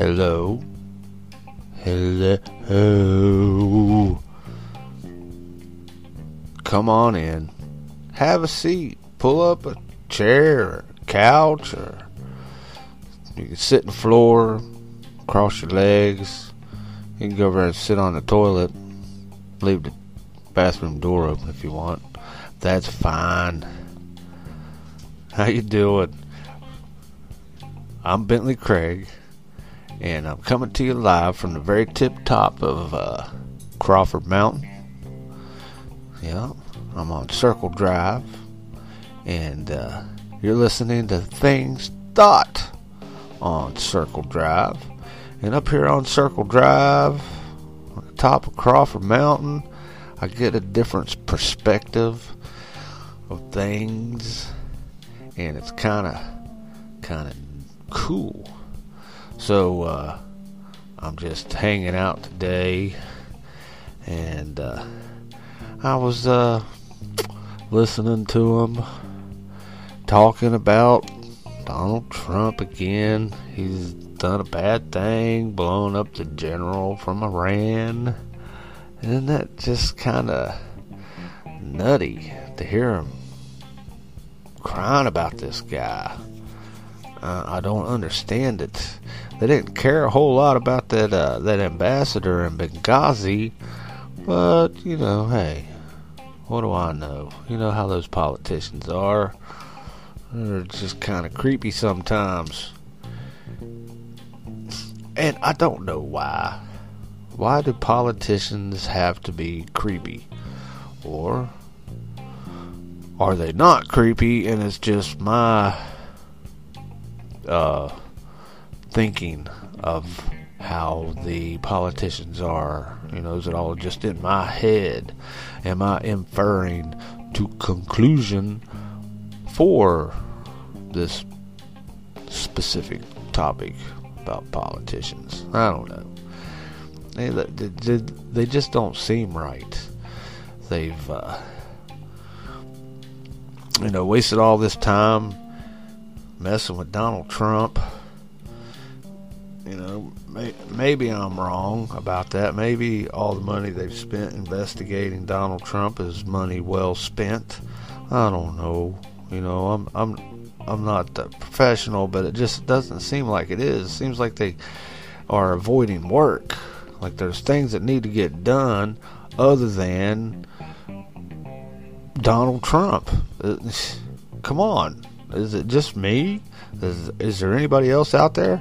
Hello. Hello. Come on in. Have a seat. Pull up a chair or couch or you can sit on the floor, cross your legs. You can go over and sit on the toilet. Leave the bathroom door open if you want. That's fine. How you doing? I'm Bentley Craig, and I'm coming to you live from the very tip top of uh, Crawford Mountain. Yeah, I'm on Circle Drive, and uh, you're listening to Things Thought on Circle Drive. And up here on Circle Drive, on the top of Crawford Mountain, I get a different perspective of things, and it's kind of, kind of cool. So uh, I'm just hanging out today, and uh, I was uh, listening to him talking about Donald Trump again. He's done a bad thing, blowing up the general from Iran. Isn't that just kind of nutty to hear him crying about this guy? Uh, I don't understand it. They didn't care a whole lot about that uh, that ambassador in Benghazi, but you know, hey, what do I know? You know how those politicians are. They're just kind of creepy sometimes. And I don't know why. Why do politicians have to be creepy? Or are they not creepy and it's just my uh, thinking of how the politicians are? You know, is it all just in my head? Am I inferring to conclusion for this specific topic about politicians? I don't know. They, they, they just don't seem right. They've, uh, you know, wasted all this time messing with Donald Trump. You know, may, maybe I'm wrong about that. Maybe all the money they've spent investigating Donald Trump is money well spent. I don't know. You know, I'm I'm I'm not a professional, but it just doesn't seem like it is. It seems like they are avoiding work. Like there's things that need to get done other than Donald Trump. Come on. Is it just me? Is, is there anybody else out there?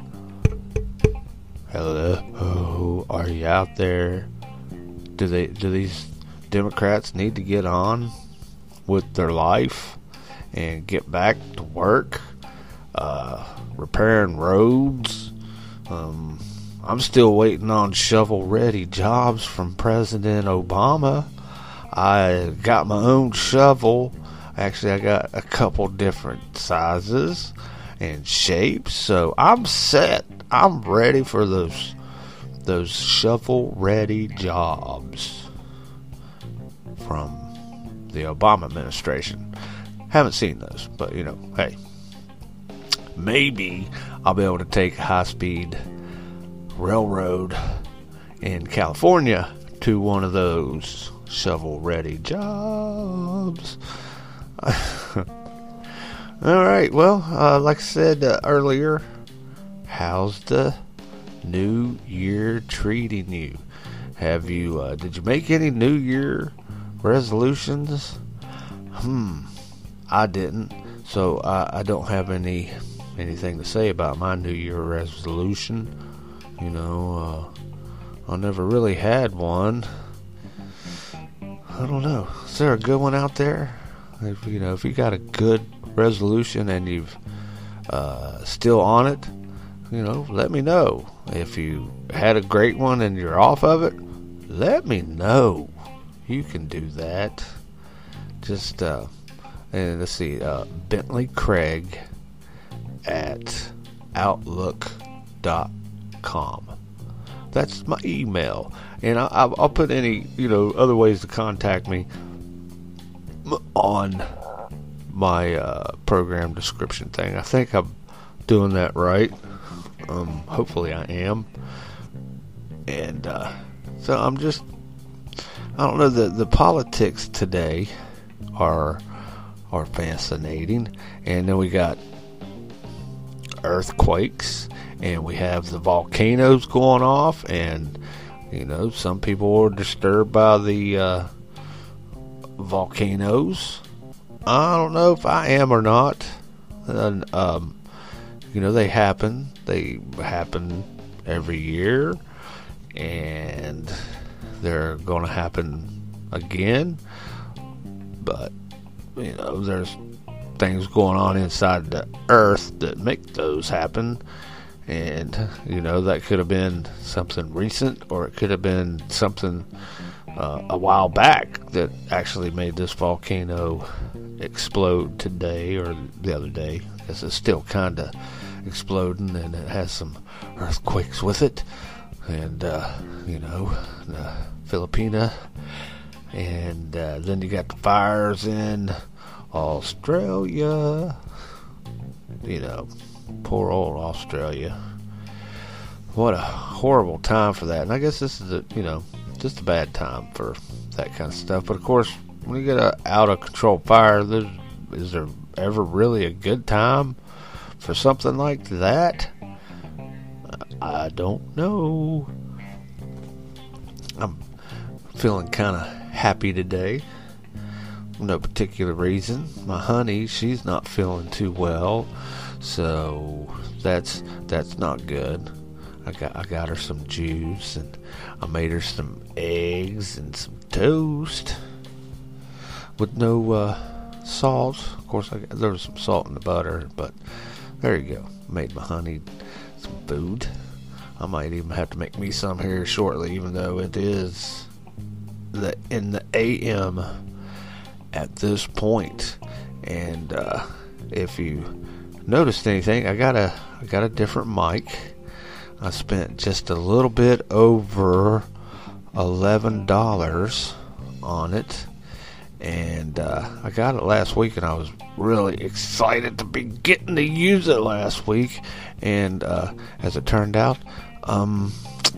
Hello, are you out there? Do they do these Democrats need to get on with their life and get back to work, uh, repairing roads? Um, I'm still waiting on shovel-ready jobs from President Obama. I got my own shovel. Actually, I got a couple different sizes and shapes, so I'm set. I'm ready for those those shovel-ready jobs from the Obama administration. Haven't seen those, but you know, hey, maybe I'll be able to take high-speed railroad in California to one of those shovel-ready jobs. All right. Well, uh, like I said uh, earlier, how's the new year treating you? Have you? Uh, did you make any New Year resolutions? Hmm. I didn't, so I, I don't have any anything to say about my New Year resolution. You know, uh, I never really had one. I don't know. Is there a good one out there? If you know, if you got a good resolution and you've uh, still on it, you know, let me know. If you had a great one and you're off of it, let me know. You can do that. Just uh, and let's see, uh, Bentley Craig at outlook.com. That's my email, and I, will put any you know other ways to contact me on my uh, program description thing. I think I'm doing that right. Um, hopefully, I am. And uh, so I'm just, I don't know, the, the politics today are are fascinating. And then we got earthquakes, and we have the volcanoes going off, and you know, some people are disturbed by the uh, volcanoes. I don't know if I am or not. And, um, you know, they happen. They happen every year, and they're going to happen again. But you know, there's things going on inside the earth that make those happen. And, you know, that could have been something recent or it could have been something uh, a while back that actually made this volcano explode today or the other day. Because it's still kind of exploding and it has some earthquakes with it. And, uh, you know, the Filipina. And uh, then you got the fires in Australia. You know, poor old Australia. What a horrible time for that. And I guess this is a, you know, just a bad time for that kind of stuff. But of course, when you get a out of control fire, is there ever really a good time for something like that? I don't know. I'm feeling kind of happy today no particular reason. My honey, she's not feeling too well, so that's that's not good. I got I got her some juice and I made her some eggs and some toast with no uh, salt. Of course, got, there was some salt in the butter, but there you go. Made my honey some food. I might even have to make me some here shortly, even though it is the in the AM at this point. And uh, if you noticed anything, I got a I got a different mic. I spent just a little bit over eleven dollars on it, and uh, I got it last week, and I was really excited to be getting to use it last week. And uh, as it turned out, um,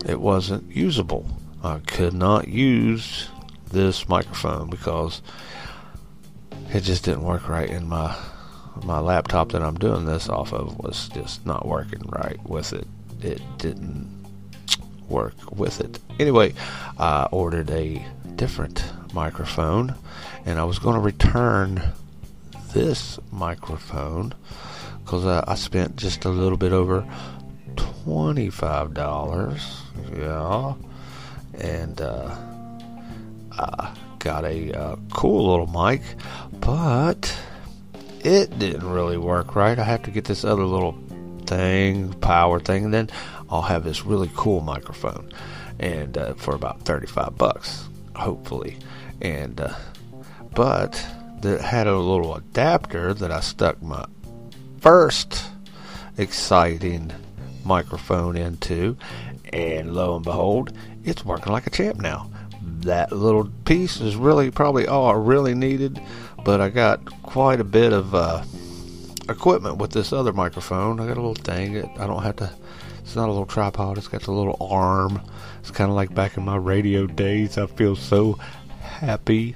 it wasn't usable. I could not use this microphone because it just didn't work right in my my laptop that I'm doing this off of was just not working right with it. It didn't work with it. Anyway, I ordered a different microphone and I was going to return this microphone because uh, I spent just a little bit over $25. Yeah. And uh, I got a uh, cool little mic but it didn't really work right. I have to get this other little thing, power thing, and then I'll have this really cool microphone, and uh, for about thirty-five bucks, hopefully. And uh, but that had a little adapter that I stuck my first exciting microphone into, and lo and behold, it's working like a champ now. That little piece is really probably all I really needed but I got quite a bit of uh, equipment with this other microphone. I got a little thing. That I don't have to. It's not a little tripod. It's got a little arm. It's kind of like back in my radio days. I feel so happy.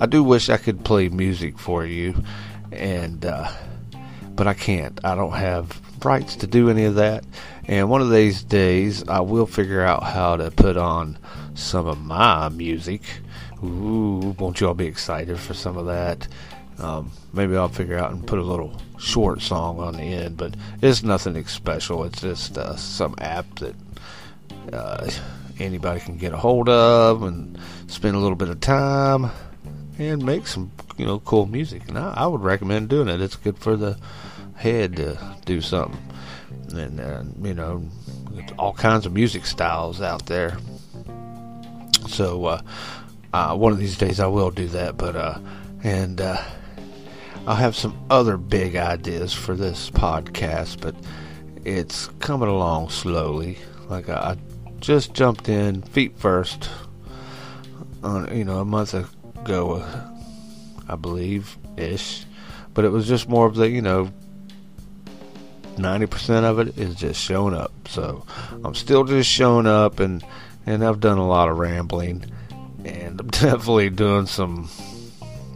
I do wish I could play music for you, and uh, but I can't. I don't have rights to do any of that. And one of these days, I will figure out how to put on some of my music Ooh, won't you all be excited for some of that? Um, maybe I'll figure out and put a little short song on the end, but it's nothing special. It's just uh, some app that uh, anybody can get a hold of and spend a little bit of time and make some you know cool music. And I, I would recommend doing it. It's good for the head to do something, and uh, you know all kinds of music styles out there. So uh, uh, one of these days I will do that, but uh, and uh, I'll have some other big ideas for this podcast, but it's coming along slowly. Like I, just jumped in feet first, on you know a month ago, I believe ish, but it was just more of the you know 90% of it is just showing up. So I'm still just showing up, and and I've done a lot of rambling, and I'm definitely doing some,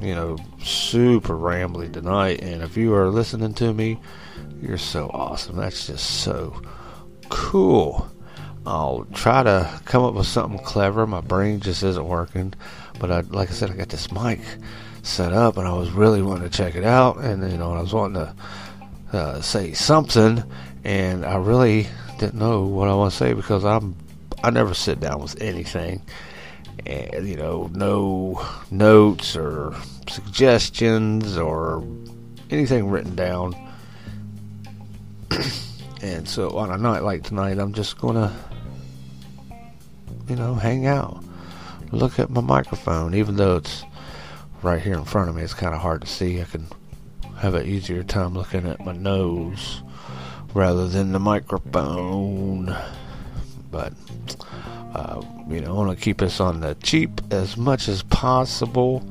you know, super rambling tonight. And if you are listening to me, you're so awesome. That's just so cool. I'll try to come up with something clever. My brain just isn't working, but I, like I said, I got this mic set up, and I was really wanting to check it out, and you know, I was wanting to uh, say something, and I really didn't know what I want to say because I'm I never sit down with anything, and you know, no notes or suggestions or anything written down. and so on a night like tonight, I'm just gonna, you know, hang out, look at my microphone, even though it's right here in front of me. It's kind of hard to see. I can have an easier time looking at my nose rather than the microphone. But, uh, you know, I want to keep us on the cheap as much as possible.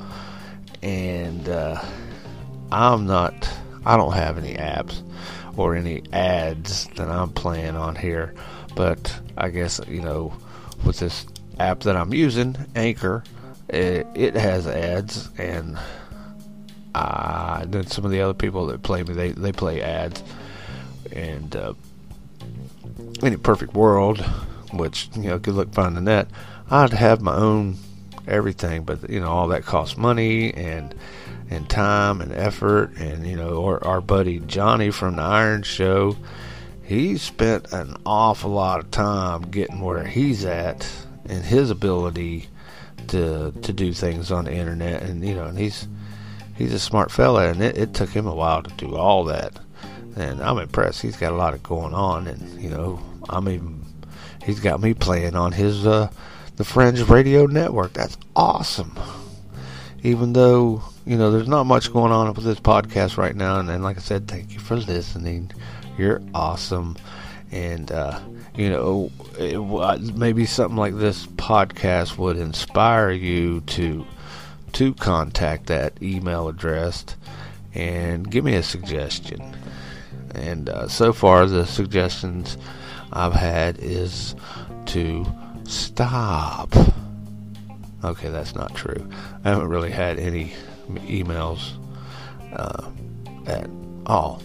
And uh, I'm not, I don't have any apps or any ads that I'm playing on here. But I guess, you know, with this app that I'm using, Anchor, it, it has ads and uh, then some of the other people that play me, they, they play ads. And uh, in a perfect world, which, you know, good luck finding that, I'd have my own everything, but, you know, all that costs money and and time and effort. And, you know, our, our buddy Johnny from the Iron Show, he spent an awful lot of time getting where he's at and his ability to to do things on the internet and you know and he's he's a smart fella, and it, it took him a while to do all that. And I'm impressed. He's got a lot of going on, and you know, I'm even. He's got me playing on his uh, the Fringe Radio Network. That's awesome. Even though you know there's not much going on with this podcast right now, and, and like I said, thank you for listening. You're awesome, and uh, you know it, maybe something like this podcast would inspire you to to contact that email address and give me a suggestion. And uh, so far, the suggestions I've had is to stop. Okay, that's not true. I haven't really had any emails uh, at all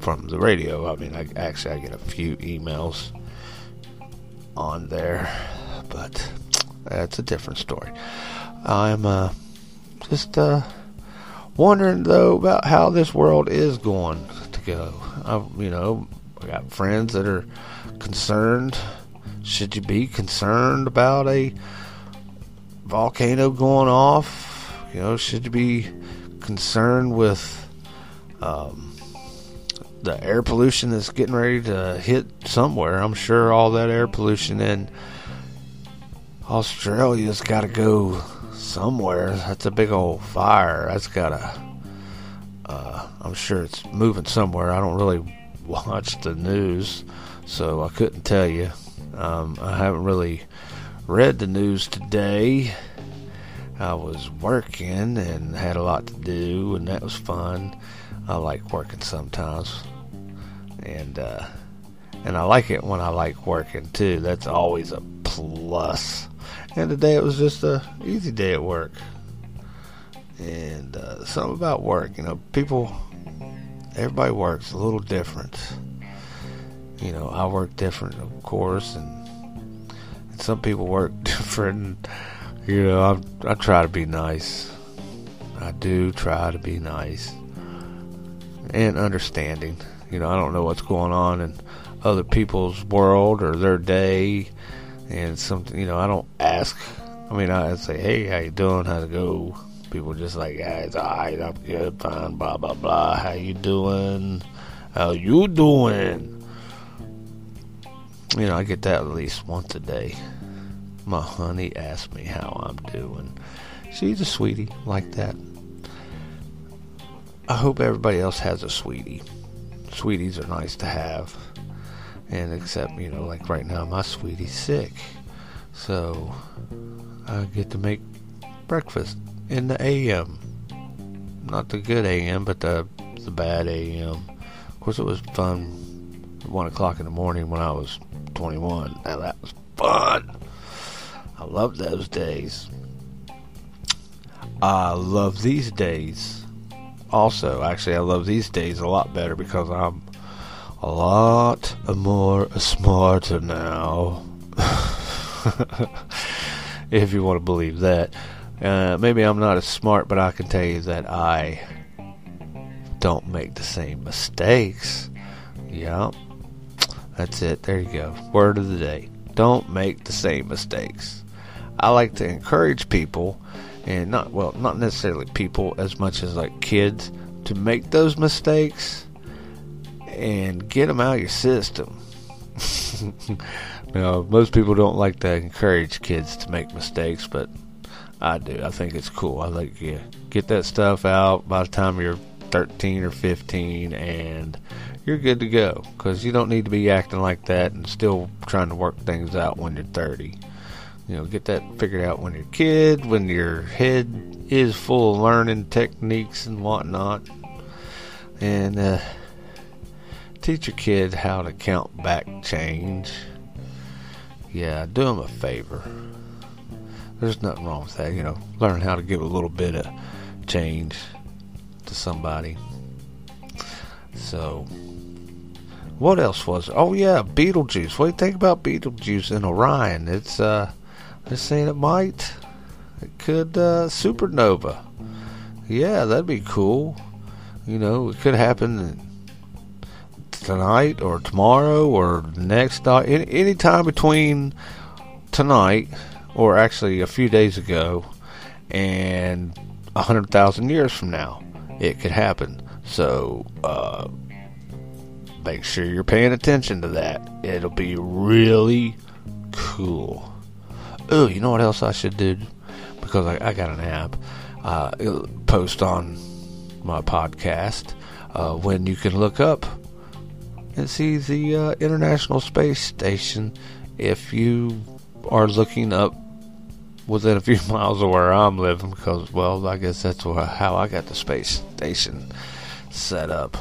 from the radio. I mean, I, actually, I get a few emails on there, but that's a different story. I'm uh, just uh, wondering though about how this world is going to go. I, you know, I got friends that are concerned. Should you be concerned about a volcano going off? You know, should you be concerned with um, the air pollution that's getting ready to hit somewhere? I'm sure all that air pollution in Australia's got to go somewhere. That's a big old fire. That's gotta. Uh, I'm sure it's moving somewhere. I don't really watch the news, so I couldn't tell you. Um, I haven't really read the news today. I was working and had a lot to do, and that was fun. I like working sometimes, and uh, and I like it when I like working too. That's always a plus. And today it was just a easy day at work. And uh, something about work, you know, people, everybody works a little different. You know, I work different, of course, and, and some people work different. You know, I I try to be nice. I do try to be nice and understanding. You know, I don't know what's going on in other people's world or their day and something you know I don't ask. I mean I say hey how you doing how's it go. People just like yeah it's alright I'm good fine blah blah blah how you doing how you doing. You know I get that at least once a day. My honey asks me how I'm doing. She's a sweetie like that. I hope everybody else has a sweetie. Sweeties are nice to have. And except, you know, like right now, my sweetie's sick. So I get to make breakfast in the AM. Not the good AM, but the the bad AM. Of course, it was fun 1 o'clock in the morning when I was 21. Now that was fun. I love those days. I love these days. Also, actually, I love these days a lot better because I'm a lot more smarter now. if you want to believe that. Uh, maybe I'm not as smart, but I can tell you that I don't make the same mistakes. Yep. That's it. There you go. Word of the day. Don't make the same mistakes. I like to encourage people, and not, well, not necessarily people as much as like kids, to make those mistakes and get them out of your system. now, most people don't like to encourage kids to make mistakes, but I do. I think it's cool. I like yeah, get that stuff out by the time you're 13 or 15 and you're good to go because you don't need to be acting like that and still trying to work things out when you're 30. You know, get that figured out when you're a kid, when your head is full of learning techniques and whatnot. And uh, teach your kid how to count back change. Yeah, do them a favor. There's nothing wrong with that, you know. Learn how to give a little bit of change to somebody. So, what else was? Oh yeah, Betelgeuse. What do you think about Betelgeuse and Orion? It's uh, they're saying it might, it could uh, supernova. Yeah, that'd be cool. You know, it could happen tonight or tomorrow or next night, any, any time between tonight or actually a few days ago and a hundred thousand years from now, it could happen. So uh, make sure you're paying attention to that. It'll be really cool. Oh, you know what else I should do? Because I, I got an app. Uh, post on my podcast uh, when you can look up and see the uh, International Space Station if you are looking up within a few miles of where I'm living because, well, I guess that's where, how I got the space station set up.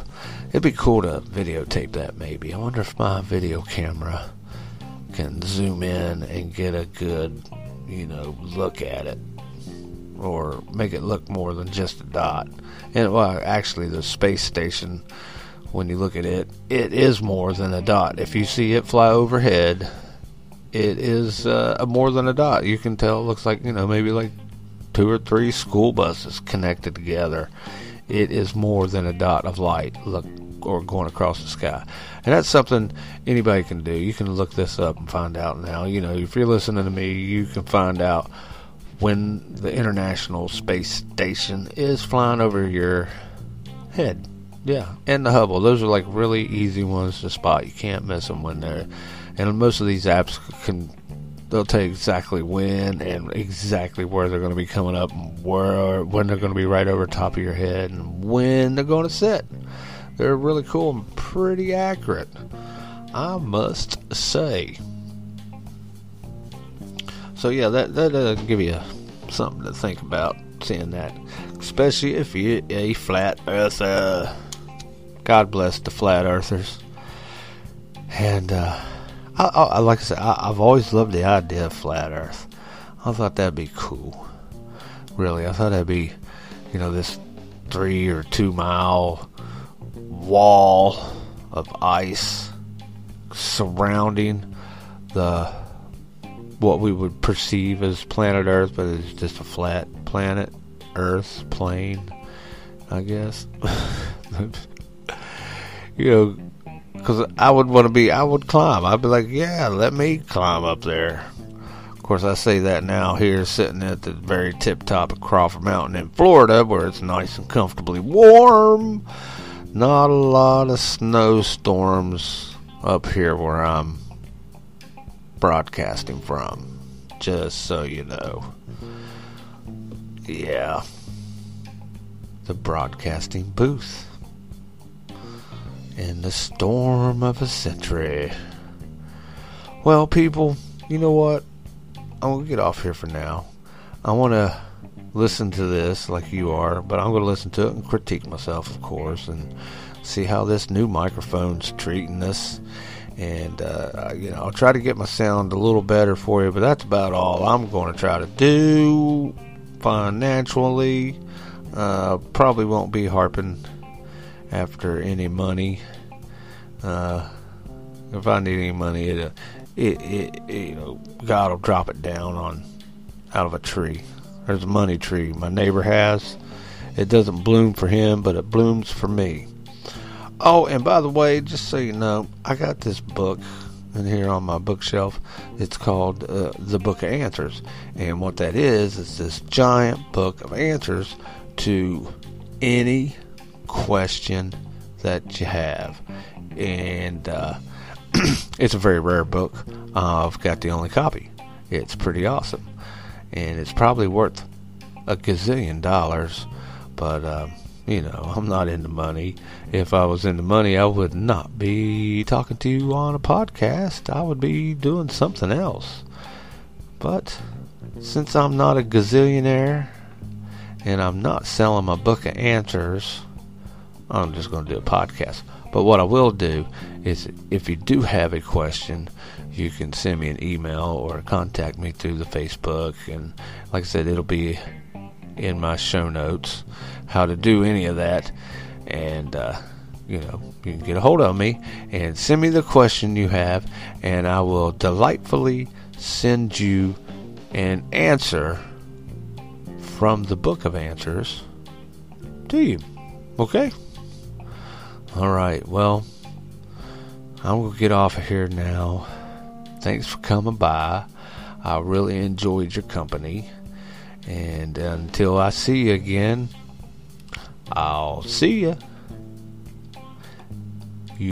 It'd be cool to videotape that maybe. I wonder if my video camera can zoom in and get a good, you know, look at it or make it look more than just a dot. And well, actually, the space station, when you look at it, it is more than a dot. If you see it fly overhead, it is uh, more than a dot. You can tell it looks like, you know, maybe like two or three school buses connected together it is more than a dot of light look or going across the sky. And that's something anybody can do. You can look this up and find out now. You know, if you're listening to me, you can find out when the International Space Station is flying over your head. Yeah, and the Hubble. Those are like really easy ones to spot. You can't miss them when they're. And most of these apps can they'll tell you exactly when and exactly where they're going to be coming up, where when they're going to be right over top of your head, and when they're going to sit. They're really cool and pretty accurate, I must say. So yeah, that that uh, give you something to think about seeing that, especially if you're a flat earther. God bless the flat earthers. And uh, I, I, like I said, I, have always loved the idea of flat Earth. I thought that'd be cool. Really, I thought that'd be, you know, this three or two mile wall of ice surrounding the what we would perceive as planet Earth, but it's just a flat planet, Earth, plane, I guess. you know, because I would want to be, I would climb. I'd be like, yeah, let me climb up there. Of course, I say that now here, sitting at the very tip top of Crawford Mountain in Florida, where it's nice and comfortably warm. Not a lot of snowstorms up here where I'm broadcasting from. Just so you know. Yeah. The broadcasting booth in the storm of a century. Well, people, you know what? I'm gonna get off here for now. I want to listen to this like you are, but I'm going to listen to it and critique myself, of course, and see how this new microphone's treating us. And, uh, you know, I'll try to get my sound a little better for you, but that's about all I'm going to try to do financially. Uh, probably won't be harping after any money. Uh, if I need any money, it, uh, it, it, it, you know, God will drop it down on out of a tree. There's a money tree my neighbor has. It doesn't bloom for him, but it blooms for me. Oh, and by the way, just so you know, I got this book in here on my bookshelf. It's called uh, The Book of Answers. And what that is, is this giant book of answers to any question that you have. And uh, it's a very rare book. Uh, I've got the only copy. It's pretty awesome. And it's probably worth a gazillion dollars. But, uh, you know, I'm not into money. If I was into money, I would not be talking to you on a podcast. I would be doing something else. But since I'm not a gazillionaire and I'm not selling my book of answers, I'm just going to do a podcast. But what I will do is if you do have a question, you can send me an email or contact me through the Facebook. And like I said, it'll be in my show notes how to do any of that. And, uh, you know, you can get a hold of me and send me the question you have, and I will delightfully send you an answer from the book of answers to you. Okay? All right. Well, I'm going to get off of here now. Thanks for coming by. I really enjoyed your company. And until I see you again, I'll see you. You